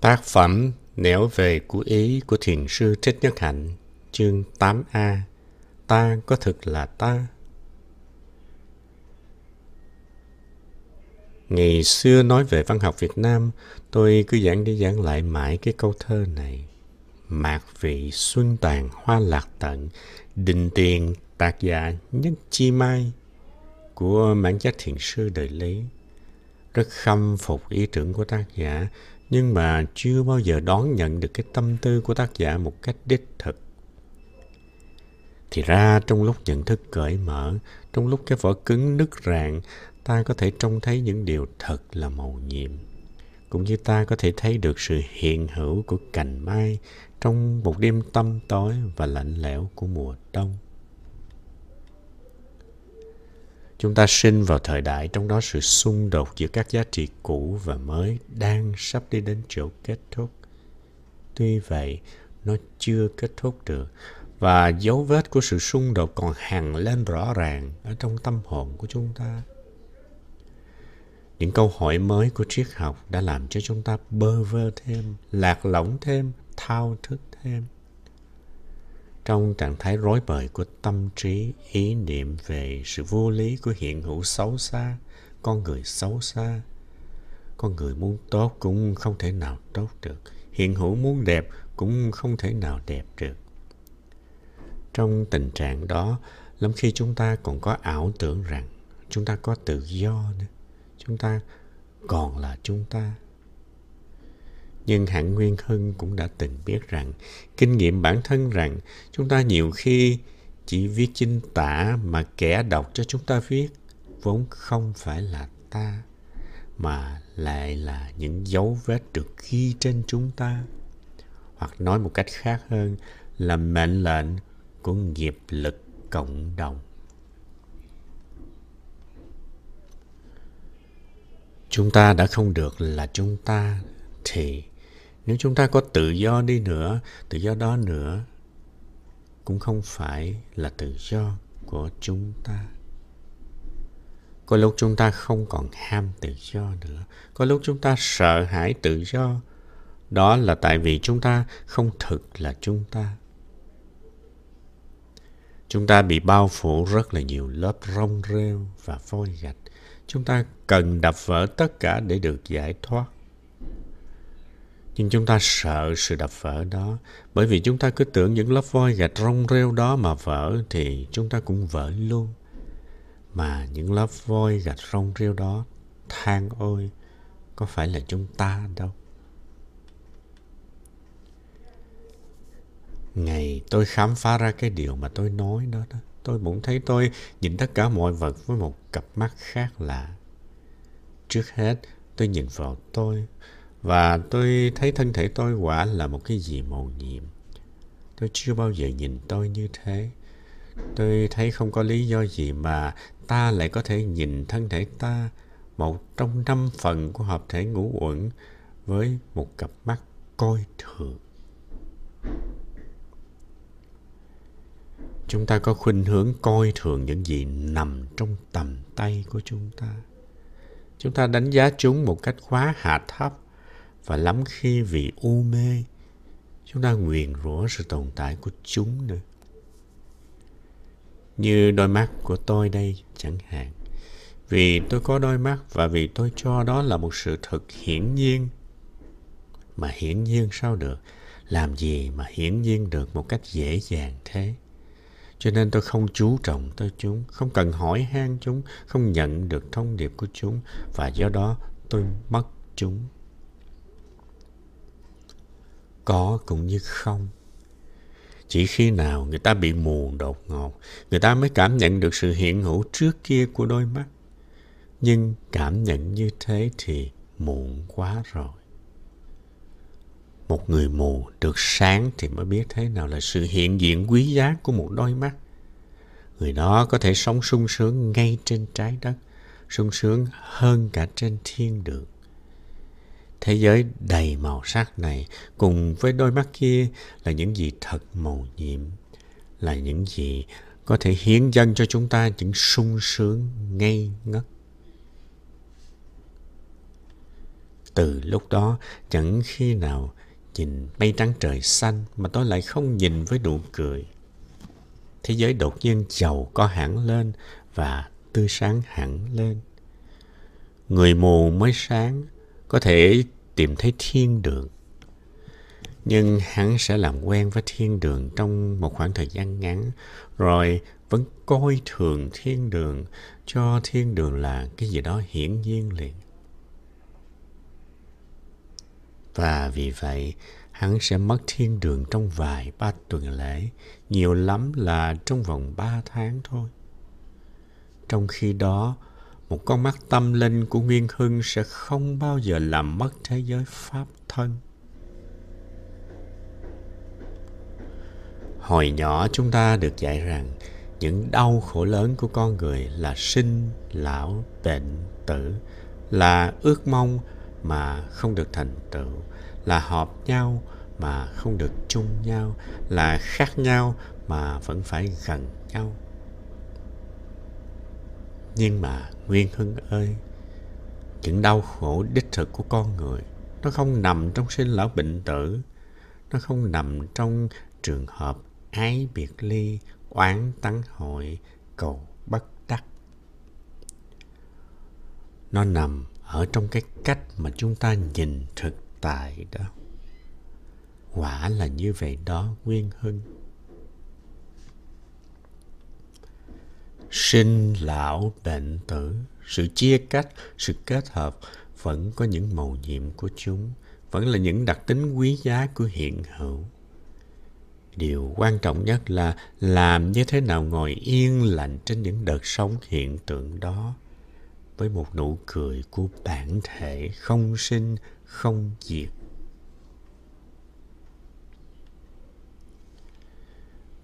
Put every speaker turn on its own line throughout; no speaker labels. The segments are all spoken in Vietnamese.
Tác phẩm Nẻo về của Ý của Thiền sư Thích Nhất Hạnh, chương 8a Ta có thực là ta? Ngày xưa nói về văn học Việt Nam, tôi cứ giảng đi giảng lại mãi cái câu thơ này. Mạc vị xuân tàn hoa lạc tận, đình tiền tác giả nhất chi mai của mãn giác thiền sư đời Lý. Rất khâm phục ý tưởng của tác giả, nhưng mà chưa bao giờ đón nhận được cái tâm tư của tác giả một cách đích thực. Thì ra trong lúc nhận thức cởi mở, trong lúc cái vỏ cứng nứt rạn, ta có thể trông thấy những điều thật là màu nhiệm. Cũng như ta có thể thấy được sự hiện hữu của cành mai trong một đêm tăm tối và lạnh lẽo của mùa đông. Chúng ta sinh vào thời đại trong đó sự xung đột giữa các giá trị cũ và mới đang sắp đi đến chỗ kết thúc. Tuy vậy, nó chưa kết thúc được và dấu vết của sự xung đột còn hằn lên rõ ràng ở trong tâm hồn của chúng ta. Những câu hỏi mới của triết học đã làm cho chúng ta bơ vơ thêm, lạc lõng thêm, thao thức thêm trong trạng thái rối bời của tâm trí, ý niệm về sự vô lý của hiện hữu xấu xa, con người xấu xa. Con người muốn tốt cũng không thể nào tốt được. Hiện hữu muốn đẹp cũng không thể nào đẹp được. Trong tình trạng đó, lắm khi chúng ta còn có ảo tưởng rằng chúng ta có tự do nữa, chúng ta còn là chúng ta nhưng hạng nguyên hưng cũng đã từng biết rằng, kinh nghiệm bản thân rằng, chúng ta nhiều khi chỉ viết chính tả mà kẻ đọc cho chúng ta viết vốn không phải là ta, mà lại là những dấu vết được ghi trên chúng ta. Hoặc nói một cách khác hơn là mệnh lệnh của nghiệp lực cộng đồng. Chúng ta đã không được là chúng ta thì nếu chúng ta có tự do đi nữa, tự do đó nữa, cũng không phải là tự do của chúng ta. Có lúc chúng ta không còn ham tự do nữa. Có lúc chúng ta sợ hãi tự do. Đó là tại vì chúng ta không thực là chúng ta. Chúng ta bị bao phủ rất là nhiều lớp rong rêu và vôi gạch. Chúng ta cần đập vỡ tất cả để được giải thoát nhưng chúng ta sợ sự đập vỡ đó. Bởi vì chúng ta cứ tưởng những lớp voi gạch rong rêu đó mà vỡ thì chúng ta cũng vỡ luôn. Mà những lớp voi gạch rong rêu đó than ôi có phải là chúng ta đâu? Ngày tôi khám phá ra cái điều mà tôi nói đó, đó tôi bỗng thấy tôi nhìn tất cả mọi vật với một cặp mắt khác lạ. Trước hết tôi nhìn vào tôi và tôi thấy thân thể tôi quả là một cái gì màu nhiệm. Tôi chưa bao giờ nhìn tôi như thế. Tôi thấy không có lý do gì mà ta lại có thể nhìn thân thể ta một trong năm phần của hợp thể ngũ uẩn với một cặp mắt coi thường. Chúng ta có khuynh hướng coi thường những gì nằm trong tầm tay của chúng ta. Chúng ta đánh giá chúng một cách quá hạ thấp và lắm khi vì u mê, chúng ta nguyền rủa sự tồn tại của chúng nữa. Như đôi mắt của tôi đây, chẳng hạn. Vì tôi có đôi mắt và vì tôi cho đó là một sự thật hiển nhiên. Mà hiển nhiên sao được? Làm gì mà hiển nhiên được một cách dễ dàng thế? Cho nên tôi không chú trọng tới chúng, không cần hỏi han chúng, không nhận được thông điệp của chúng. Và do đó tôi mất chúng có cũng như không. Chỉ khi nào người ta bị mù đột ngột, người ta mới cảm nhận được sự hiện hữu trước kia của đôi mắt. Nhưng cảm nhận như thế thì muộn quá rồi. Một người mù được sáng thì mới biết thế nào là sự hiện diện quý giá của một đôi mắt. Người đó có thể sống sung sướng ngay trên trái đất, sung sướng hơn cả trên thiên đường thế giới đầy màu sắc này cùng với đôi mắt kia là những gì thật màu nhiệm là những gì có thể hiến dâng cho chúng ta những sung sướng ngây ngất Từ lúc đó, chẳng khi nào nhìn mây trắng trời xanh mà tôi lại không nhìn với nụ cười. Thế giới đột nhiên giàu có hẳn lên và tươi sáng hẳn lên. Người mù mới sáng có thể tìm thấy thiên đường. Nhưng hắn sẽ làm quen với thiên đường trong một khoảng thời gian ngắn, rồi vẫn coi thường thiên đường, cho thiên đường là cái gì đó hiển nhiên liền. Và vì vậy, hắn sẽ mất thiên đường trong vài ba tuần lễ, nhiều lắm là trong vòng ba tháng thôi. Trong khi đó, một con mắt tâm linh của Nguyên Hưng sẽ không bao giờ làm mất thế giới pháp thân. Hồi nhỏ chúng ta được dạy rằng những đau khổ lớn của con người là sinh, lão, bệnh, tử, là ước mong mà không được thành tựu, là hợp nhau mà không được chung nhau, là khác nhau mà vẫn phải gần nhau. Nhưng mà Nguyên Hưng ơi, những đau khổ đích thực của con người, nó không nằm trong sinh lão bệnh tử, nó không nằm trong trường hợp ái biệt ly, oán tắng hội, cầu bất đắc. Nó nằm ở trong cái cách mà chúng ta nhìn thực tại đó. Quả là như vậy đó, Nguyên Hưng. Sinh lão bệnh tử. Sự chia cách, sự kết hợp vẫn có những màu nhiệm của chúng, vẫn là những đặc tính quý giá của hiện hữu. Điều quan trọng nhất là làm như thế nào ngồi yên lặng trên những đợt sống hiện tượng đó với một nụ cười của bản thể không sinh, không diệt.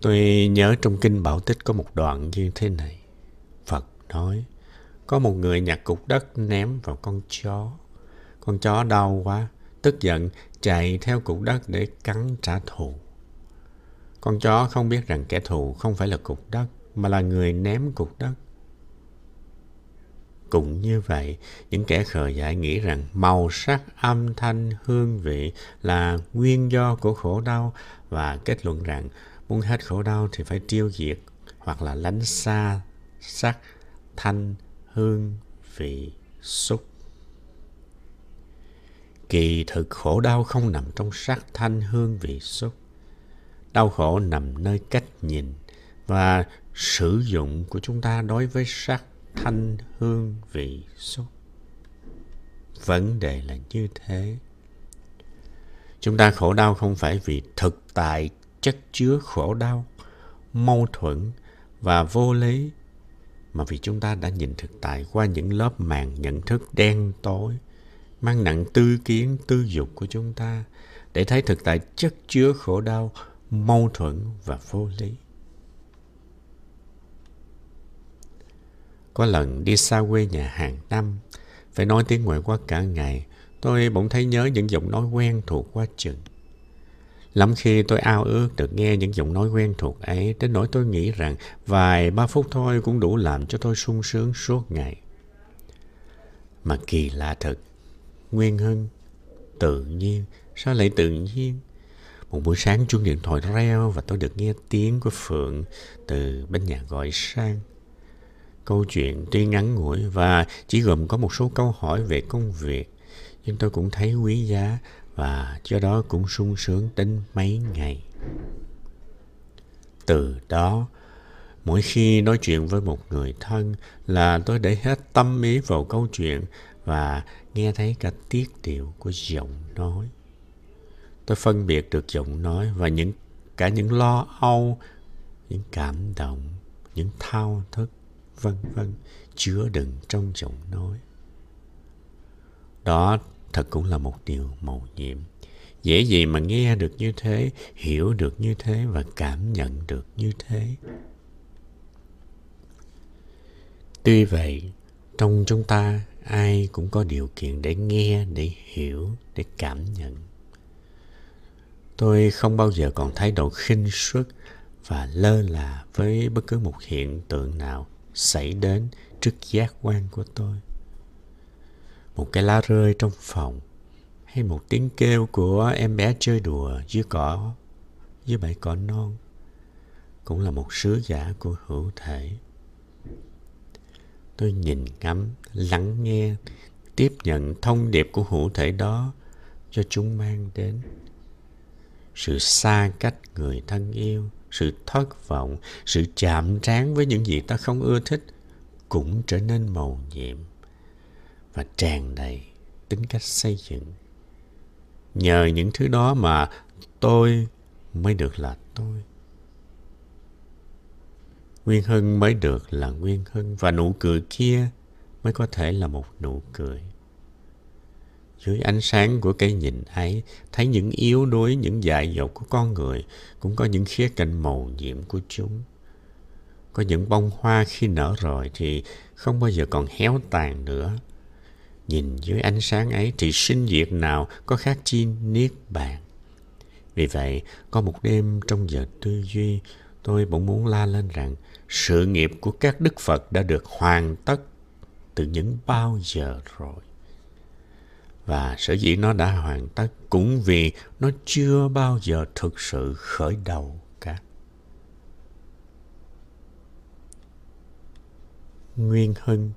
Tôi nhớ trong Kinh Bảo Tích có một đoạn như thế này. Phật nói, có một người nhặt cục đất ném vào con chó. Con chó đau quá, tức giận chạy theo cục đất để cắn trả thù. Con chó không biết rằng kẻ thù không phải là cục đất, mà là người ném cục đất. Cũng như vậy, những kẻ khờ dại nghĩ rằng màu sắc, âm thanh, hương vị là nguyên do của khổ đau và kết luận rằng Muốn hết khổ đau thì phải tiêu diệt hoặc là lánh xa sắc, thanh, hương, vị, xúc. Kỳ thực khổ đau không nằm trong sắc, thanh, hương, vị, xúc. Đau khổ nằm nơi cách nhìn và sử dụng của chúng ta đối với sắc, thanh, hương, vị, xúc. Vấn đề là như thế. Chúng ta khổ đau không phải vì thực tại chất chứa khổ đau, mâu thuẫn và vô lý mà vì chúng ta đã nhìn thực tại qua những lớp màng nhận thức đen tối mang nặng tư kiến tư dục của chúng ta để thấy thực tại chất chứa khổ đau mâu thuẫn và vô lý. Có lần đi xa quê nhà hàng năm phải nói tiếng ngoại qua cả ngày tôi bỗng thấy nhớ những giọng nói quen thuộc qua chừng. Lắm khi tôi ao ước được nghe những giọng nói quen thuộc ấy, đến nỗi tôi nghĩ rằng vài ba phút thôi cũng đủ làm cho tôi sung sướng suốt ngày. Mà kỳ lạ thật, Nguyên Hưng, tự nhiên, sao lại tự nhiên? Một buổi sáng chuông điện thoại reo và tôi được nghe tiếng của Phượng từ bên nhà gọi sang. Câu chuyện tuy ngắn ngủi và chỉ gồm có một số câu hỏi về công việc, nhưng tôi cũng thấy quý giá và do đó cũng sung sướng đến mấy ngày. Từ đó, mỗi khi nói chuyện với một người thân là tôi để hết tâm ý vào câu chuyện và nghe thấy cả tiết điệu của giọng nói. Tôi phân biệt được giọng nói và những cả những lo âu, những cảm động, những thao thức, vân vân chứa đựng trong giọng nói. Đó thật cũng là một điều mầu nhiệm. Dễ gì mà nghe được như thế, hiểu được như thế và cảm nhận được như thế. Tuy vậy, trong chúng ta, ai cũng có điều kiện để nghe, để hiểu, để cảm nhận. Tôi không bao giờ còn thái độ khinh suất và lơ là với bất cứ một hiện tượng nào xảy đến trước giác quan của tôi một cái lá rơi trong phòng hay một tiếng kêu của em bé chơi đùa dưới cỏ, dưới bãi cỏ non, cũng là một sứ giả của hữu thể. Tôi nhìn ngắm, lắng nghe, tiếp nhận thông điệp của hữu thể đó cho chúng mang đến. Sự xa cách người thân yêu, sự thất vọng, sự chạm trán với những gì ta không ưa thích cũng trở nên màu nhiệm và tràn đầy tính cách xây dựng. Nhờ những thứ đó mà tôi mới được là tôi. Nguyên Hưng mới được là Nguyên Hưng và nụ cười kia mới có thể là một nụ cười. Dưới ánh sáng của cây nhìn ấy, thấy những yếu đuối, những dại dột của con người, cũng có những khía cạnh màu nhiệm của chúng. Có những bông hoa khi nở rồi thì không bao giờ còn héo tàn nữa. Nhìn dưới ánh sáng ấy thì sinh diệt nào có khác chi niết bàn. Vì vậy, có một đêm trong giờ tư duy, tôi bỗng muốn la lên rằng sự nghiệp của các đức Phật đã được hoàn tất từ những bao giờ rồi. Và sở dĩ nó đã hoàn tất cũng vì nó chưa bao giờ thực sự khởi đầu cả. Nguyên Hưng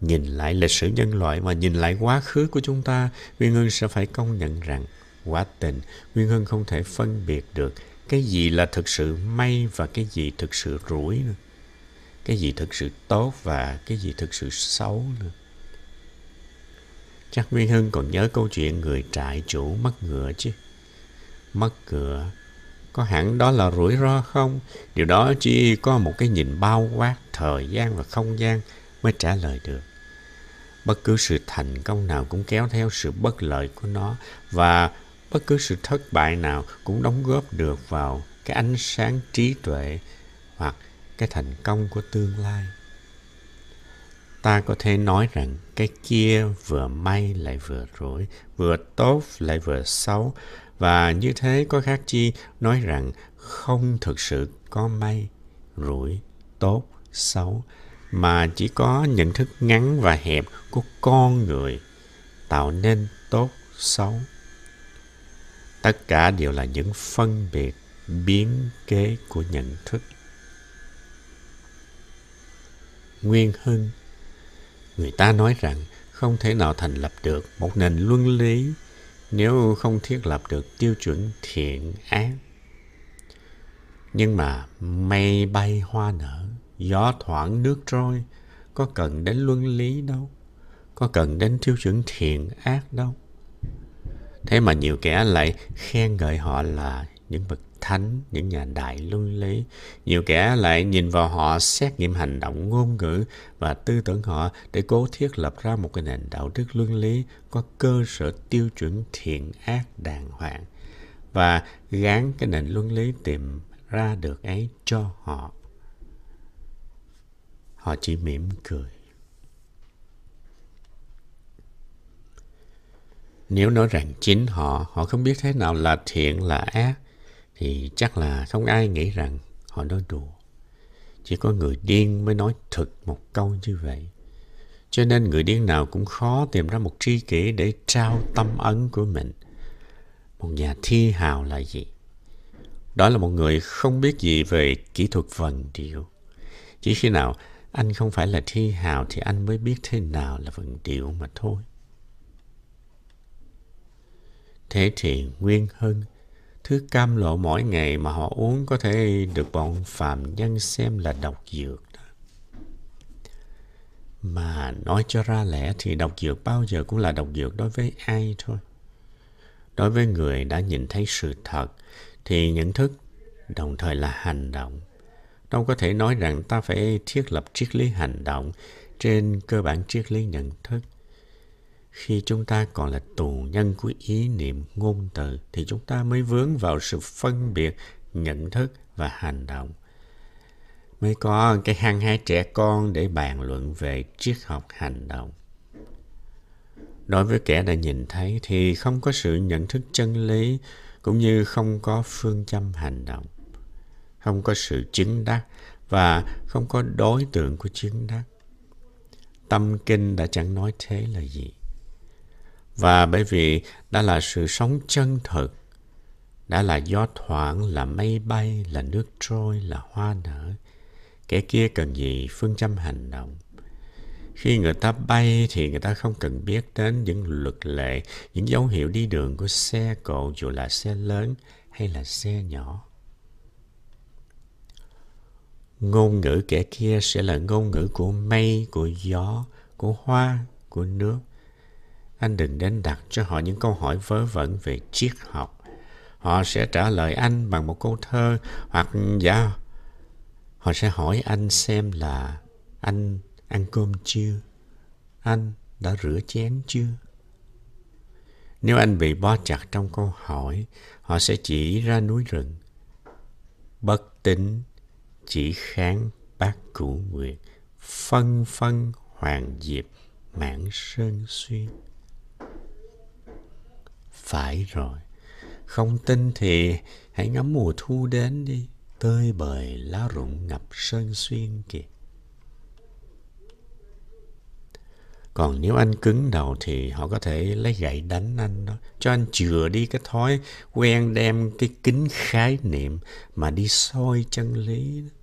nhìn lại lịch sử nhân loại và nhìn lại quá khứ của chúng ta, Nguyên Hưng sẽ phải công nhận rằng quá tình, Nguyên Hưng không thể phân biệt được cái gì là thực sự may và cái gì thực sự rủi nữa. Cái gì thực sự tốt và cái gì thực sự xấu nữa. Chắc Nguyên Hưng còn nhớ câu chuyện người trại chủ mất ngựa chứ. Mất ngựa, có hẳn đó là rủi ro không? Điều đó chỉ có một cái nhìn bao quát thời gian và không gian mới trả lời được. Bất cứ sự thành công nào cũng kéo theo sự bất lợi của nó và bất cứ sự thất bại nào cũng đóng góp được vào cái ánh sáng trí tuệ hoặc cái thành công của tương lai ta có thể nói rằng cái kia vừa may lại vừa rủi, vừa tốt lại vừa xấu. Và như thế có khác chi nói rằng không thực sự có may, rủi, tốt, xấu, mà chỉ có nhận thức ngắn và hẹp của con người tạo nên tốt, xấu. Tất cả đều là những phân biệt, biến kế của nhận thức. Nguyên Hưng Người ta nói rằng không thể nào thành lập được một nền luân lý nếu không thiết lập được tiêu chuẩn thiện ác. Nhưng mà mây bay hoa nở, gió thoảng nước trôi, có cần đến luân lý đâu, có cần đến tiêu chuẩn thiện ác đâu. Thế mà nhiều kẻ lại khen ngợi họ là những bậc thánh, những nhà đại luân lý. Nhiều kẻ lại nhìn vào họ xét nghiệm hành động ngôn ngữ và tư tưởng họ để cố thiết lập ra một cái nền đạo đức luân lý có cơ sở tiêu chuẩn thiện ác đàng hoàng và gán cái nền luân lý tìm ra được ấy cho họ. Họ chỉ mỉm cười. Nếu nói rằng chính họ, họ không biết thế nào là thiện là ác, thì chắc là không ai nghĩ rằng họ nói đùa. Chỉ có người điên mới nói thật một câu như vậy. Cho nên người điên nào cũng khó tìm ra một tri kỷ để trao tâm ấn của mình. Một nhà thi hào là gì? Đó là một người không biết gì về kỹ thuật vần điệu. Chỉ khi nào anh không phải là thi hào thì anh mới biết thế nào là vần điệu mà thôi. Thế thì Nguyên hơn Thứ cam lộ mỗi ngày mà họ uống có thể được bọn phàm nhân xem là độc dược. Đó. Mà nói cho ra lẽ thì độc dược bao giờ cũng là độc dược đối với ai thôi. Đối với người đã nhìn thấy sự thật thì nhận thức đồng thời là hành động. Đâu có thể nói rằng ta phải thiết lập triết lý hành động trên cơ bản triết lý nhận thức. Khi chúng ta còn là tù nhân của ý niệm ngôn từ, thì chúng ta mới vướng vào sự phân biệt, nhận thức và hành động. Mới có cái hăng hái trẻ con để bàn luận về triết học hành động. Đối với kẻ đã nhìn thấy thì không có sự nhận thức chân lý, cũng như không có phương châm hành động không có sự chứng đắc và không có đối tượng của chứng đắc tâm kinh đã chẳng nói thế là gì Và bởi vì đã là sự sống chân thực, đã là gió thoảng, là mây bay, là nước trôi, là hoa nở. Kẻ kia cần gì phương châm hành động. Khi người ta bay thì người ta không cần biết đến những luật lệ, những dấu hiệu đi đường của xe cộ dù là xe lớn hay là xe nhỏ. Ngôn ngữ kẻ kia sẽ là ngôn ngữ của mây, của gió, của hoa, của nước. Anh đừng đến đặt cho họ những câu hỏi vớ vẩn về triết học. Họ sẽ trả lời anh bằng một câu thơ hoặc dạ họ sẽ hỏi anh xem là anh ăn cơm chưa? Anh đã rửa chén chưa? Nếu anh bị bó chặt trong câu hỏi, họ sẽ chỉ ra núi rừng. Bất tính, chỉ kháng bác cửu nguyệt, phân phân hoàng diệp, mãn sơn xuyên. Phải rồi, không tin thì hãy ngắm mùa thu đến đi, tơi bời lá rụng ngập sơn xuyên kìa. Còn nếu anh cứng đầu thì họ có thể lấy gậy đánh anh đó. Cho anh chừa đi cái thói quen đem cái kính khái niệm mà đi soi chân lý. Đó.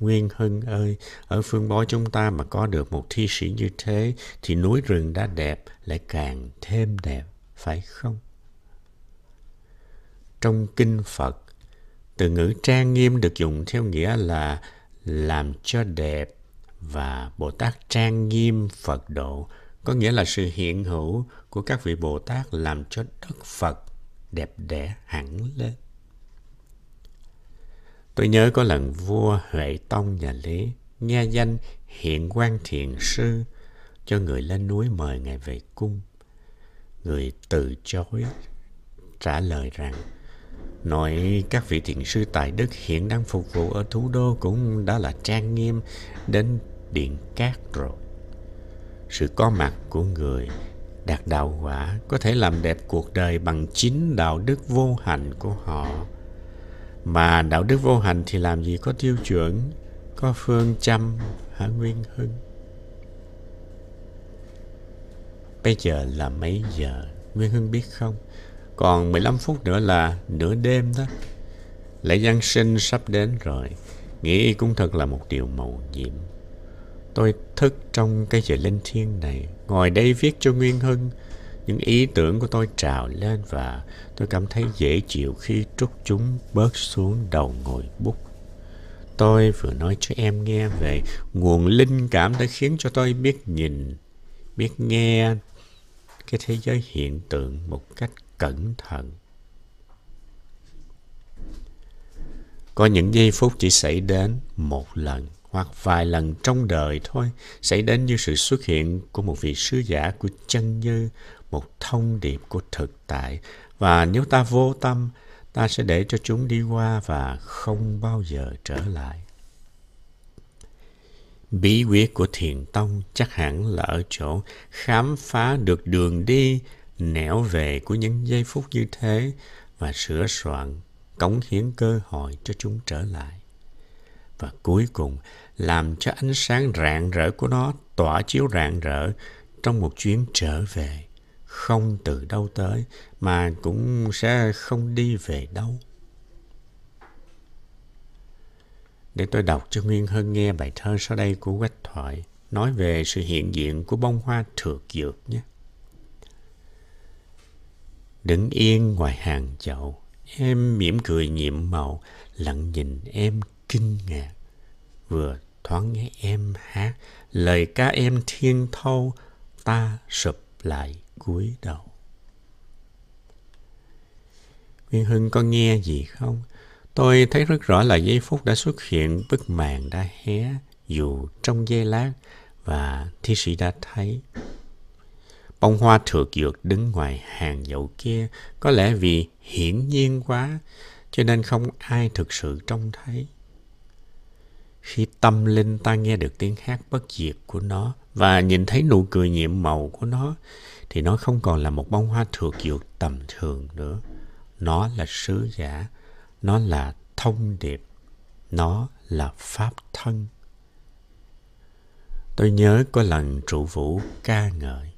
Nguyên Hưng ơi, ở phương bói chúng ta mà có được một thi sĩ như thế thì núi rừng đã đẹp lại càng thêm đẹp, phải không? Trong kinh Phật, từ ngữ trang nghiêm được dùng theo nghĩa là làm cho đẹp và Bồ Tát trang nghiêm Phật độ có nghĩa là sự hiện hữu của các vị Bồ Tát làm cho đất Phật đẹp đẽ hẳn lên. Tôi nhớ có lần vua Huệ Tông nhà Lý nghe danh hiện quan thiền sư cho người lên núi mời ngài về cung. Người từ chối, trả lời rằng, Nội các vị thiền sư tại Đức hiện đang phục vụ ở thủ đô cũng đã là trang nghiêm đến điện cát rồi. Sự có mặt của người đạt đạo quả có thể làm đẹp cuộc đời bằng chính đạo đức vô hành của họ. Mà đạo đức vô hành thì làm gì có tiêu chuẩn, có phương châm hả Nguyên Hưng? Bây giờ là mấy giờ? Nguyên Hưng biết không? Còn 15 phút nữa là nửa đêm đó. Lễ Giáng sinh sắp đến rồi. Nghĩ cũng thật là một điều màu nhiệm. Tôi thức trong cái giờ linh thiêng này, ngồi đây viết cho Nguyên Hưng. Những ý tưởng của tôi trào lên và tôi cảm thấy dễ chịu khi trút chúng bớt xuống đầu ngồi bút. Tôi vừa nói cho em nghe về nguồn linh cảm đã khiến cho tôi biết nhìn, biết nghe cái thế giới hiện tượng một cách cẩn thận. Có những giây phút chỉ xảy đến một lần hoặc vài lần trong đời thôi xảy đến như sự xuất hiện của một vị sứ giả của chân như, một thông điệp của thực tại. Và nếu ta vô tâm, ta sẽ để cho chúng đi qua và không bao giờ trở lại. Bí quyết của thiền tông chắc hẳn là ở chỗ khám phá được đường đi, nẻo về của những giây phút như thế và sửa soạn, cống hiến cơ hội cho chúng trở lại và cuối cùng làm cho ánh sáng rạng rỡ của nó tỏa chiếu rạng rỡ trong một chuyến trở về không từ đâu tới mà cũng sẽ không đi về đâu để tôi đọc cho Nguyên Hân nghe bài thơ sau đây của Quách Thoại nói về sự hiện diện của bông hoa thược dược nhé. Đứng yên ngoài hàng chậu, em mỉm cười nhiệm màu, lặng nhìn em kinh ngạc. Vừa thoáng nghe em hát, lời ca em thiên thâu, ta sụp lại cúi đầu. Nguyên Hưng có nghe gì không? Tôi thấy rất rõ là giây phút đã xuất hiện bức màn đã hé dù trong giây lát và thi sĩ đã thấy. Bông hoa thược dược đứng ngoài hàng dậu kia có lẽ vì hiển nhiên quá cho nên không ai thực sự trông thấy. Khi tâm linh ta nghe được tiếng hát bất diệt của nó và nhìn thấy nụ cười nhiệm màu của nó thì nó không còn là một bông hoa thược dược tầm thường nữa. Nó là sứ giả, nó là thông điệp, nó là pháp thân. Tôi nhớ có lần trụ vũ ca ngợi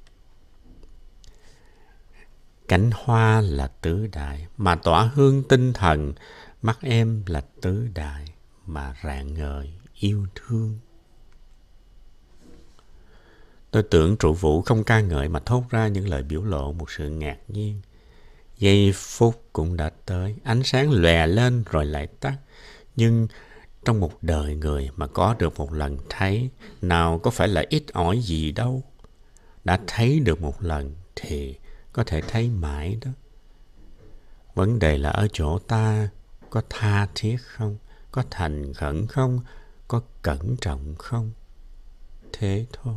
Cánh hoa là tứ đại, mà tỏa hương tinh thần, mắt em là tứ đại, mà rạng ngời yêu thương. Tôi tưởng trụ vũ không ca ngợi mà thốt ra những lời biểu lộ một sự ngạc nhiên. Giây phút cũng đã tới, ánh sáng lòe lên rồi lại tắt. Nhưng trong một đời người mà có được một lần thấy, nào có phải là ít ỏi gì đâu. Đã thấy được một lần thì có thể thấy mãi đó. Vấn đề là ở chỗ ta có tha thiết không, có thành khẩn không, có cẩn trọng không. Thế thôi.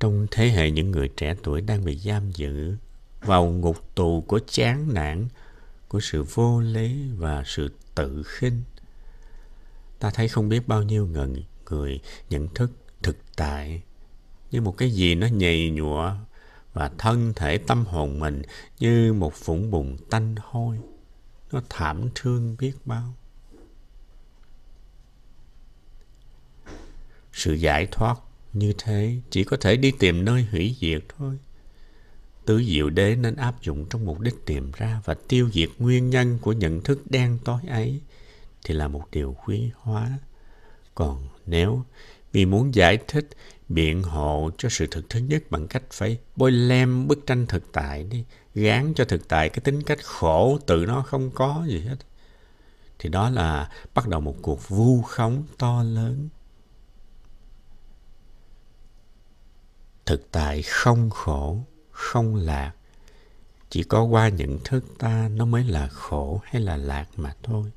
Trong thế hệ những người trẻ tuổi đang bị giam giữ vào ngục tù của chán nản, của sự vô lý và sự tự khinh, ta thấy không biết bao nhiêu người, người nhận thức thực tại như một cái gì nó nhầy nhụa và thân thể tâm hồn mình như một vũng bùn tanh hôi. Nó thảm thương biết bao. Sự giải thoát như thế chỉ có thể đi tìm nơi hủy diệt thôi. Tứ diệu đế nên áp dụng trong mục đích tìm ra và tiêu diệt nguyên nhân của nhận thức đen tối ấy thì là một điều quý hóa. Còn nếu vì muốn giải thích biện hộ cho sự thực thứ nhất bằng cách phải bôi lem bức tranh thực tại đi, gán cho thực tại cái tính cách khổ tự nó không có gì hết. Thì đó là bắt đầu một cuộc vu khống to lớn. Thực tại không khổ, không lạc. Chỉ có qua nhận thức ta nó mới là khổ hay là lạc mà thôi.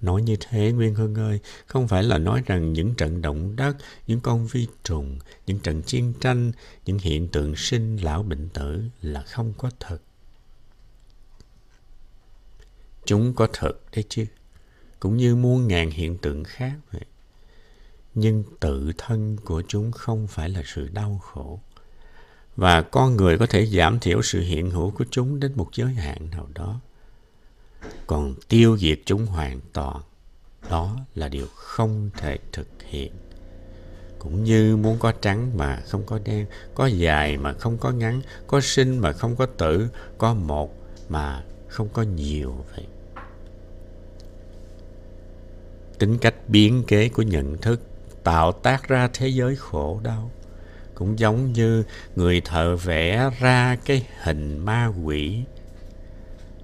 Nói như thế Nguyên Hưng ơi, không phải là nói rằng những trận động đất, những con vi trùng, những trận chiến tranh, những hiện tượng sinh lão bệnh tử là không có thật. Chúng có thật đấy chứ, cũng như muôn ngàn hiện tượng khác vậy. Nhưng tự thân của chúng không phải là sự đau khổ. Và con người có thể giảm thiểu sự hiện hữu của chúng đến một giới hạn nào đó còn tiêu diệt chúng hoàn toàn, đó là điều không thể thực hiện. Cũng như muốn có trắng mà không có đen, có dài mà không có ngắn, có sinh mà không có tử, có một mà không có nhiều vậy. Tính cách biến kế của nhận thức tạo tác ra thế giới khổ đau. Cũng giống như người thợ vẽ ra cái hình ma quỷ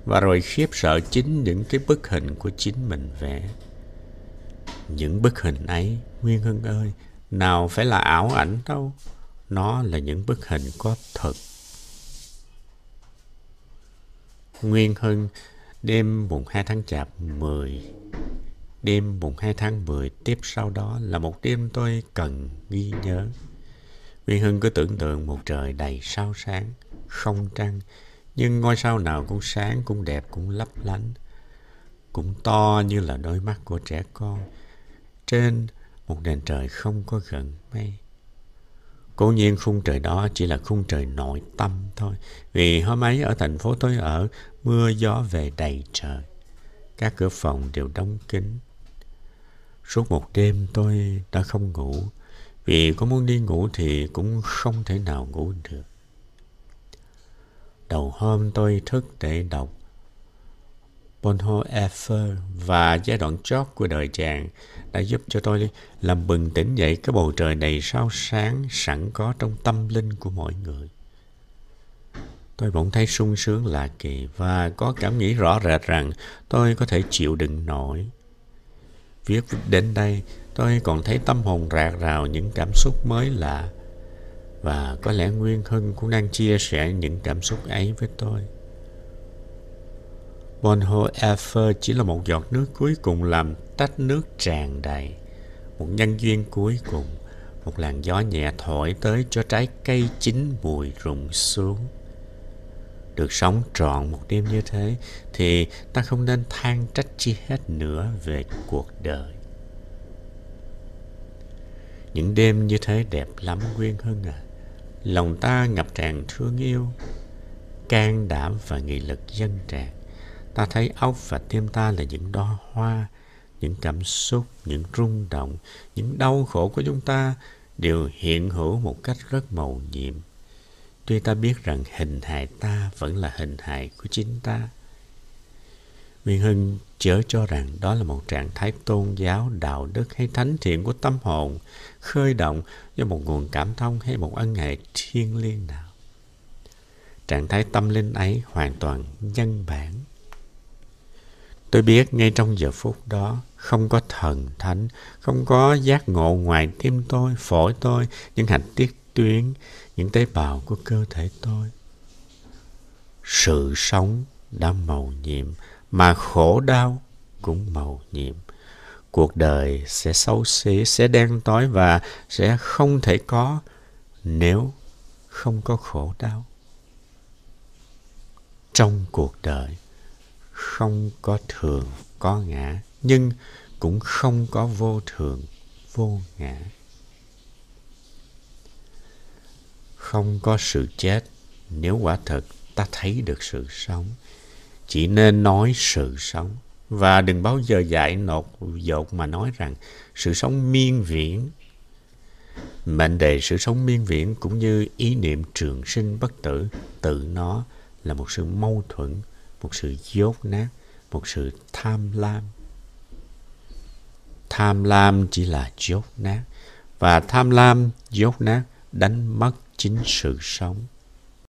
và rồi khiếp sợ chính những cái bức hình của chính mình vẽ. Những bức hình ấy, Nguyên Hưng ơi, nào phải là ảo ảnh đâu. Nó là những bức hình có thật. Nguyên Hưng, đêm mùng 2 tháng Chạp 10. Đêm mùng 2 tháng 10 tiếp sau đó là một đêm tôi cần ghi nhớ. Nguyên Hưng cứ tưởng tượng một trời đầy sao sáng, không trăng, nhưng ngôi sao nào cũng sáng, cũng đẹp, cũng lấp lánh, cũng to như là đôi mắt của trẻ con. Trên một nền trời không có gần mây. Cố nhiên khung trời đó chỉ là khung trời nội tâm thôi. Vì hôm ấy ở thành phố tôi ở, mưa gió về đầy trời. Các cửa phòng đều đóng kín. Suốt một đêm tôi đã không ngủ. Vì có muốn đi ngủ thì cũng không thể nào ngủ được. Đầu hôm tôi thức để đọc Bonhoeffer và giai đoạn chót của đời chàng đã giúp cho tôi làm bừng tỉnh dậy cái bầu trời đầy sao sáng sẵn có trong tâm linh của mọi người. Tôi bỗng thấy sung sướng lạ kỳ và có cảm nghĩ rõ rệt rằng tôi có thể chịu đựng nổi. Viết đến đây, tôi còn thấy tâm hồn rạc rào những cảm xúc mới lạ và có lẽ Nguyên Hưng cũng đang chia sẻ những cảm xúc ấy với tôi. Bonhoeffer chỉ là một giọt nước cuối cùng làm tách nước tràn đầy. Một nhân duyên cuối cùng, một làn gió nhẹ thổi tới cho trái cây chín mùi rụng xuống. Được sống trọn một đêm như thế thì ta không nên than trách chi hết nữa về cuộc đời. Những đêm như thế đẹp lắm Nguyên Hưng à lòng ta ngập tràn thương yêu, can đảm và nghị lực dân tràn ta thấy óc và tim ta là những đóa hoa, những cảm xúc, những rung động, những đau khổ của chúng ta đều hiện hữu một cách rất màu nhiệm tuy ta biết rằng hình hài ta vẫn là hình hài của chính ta. Nguyên Hưng chớ cho rằng đó là một trạng thái tôn giáo, đạo đức hay thánh thiện của tâm hồn, khơi động do một nguồn cảm thông hay một ân hệ thiêng liêng nào. Trạng thái tâm linh ấy hoàn toàn nhân bản. Tôi biết ngay trong giờ phút đó không có thần thánh, không có giác ngộ ngoài tim tôi, phổi tôi, những hạch tiết tuyến, những tế bào của cơ thể tôi. Sự sống đã màu nhiệm, mà khổ đau cũng màu nhiệm. Cuộc đời sẽ xấu xí, sẽ đen tối và sẽ không thể có nếu không có khổ đau. Trong cuộc đời, không có thường, có ngã, nhưng cũng không có vô thường, vô ngã. Không có sự chết nếu quả thật ta thấy được sự sống. Chỉ nên nói sự sống và đừng bao giờ dạy nột dột mà nói rằng sự sống miên viễn. Mệnh đề sự sống miên viễn cũng như ý niệm trường sinh bất tử tự nó là một sự mâu thuẫn, một sự dốt nát, một sự tham lam. Tham lam chỉ là dốt nát và tham lam dốt nát đánh mất chính sự sống.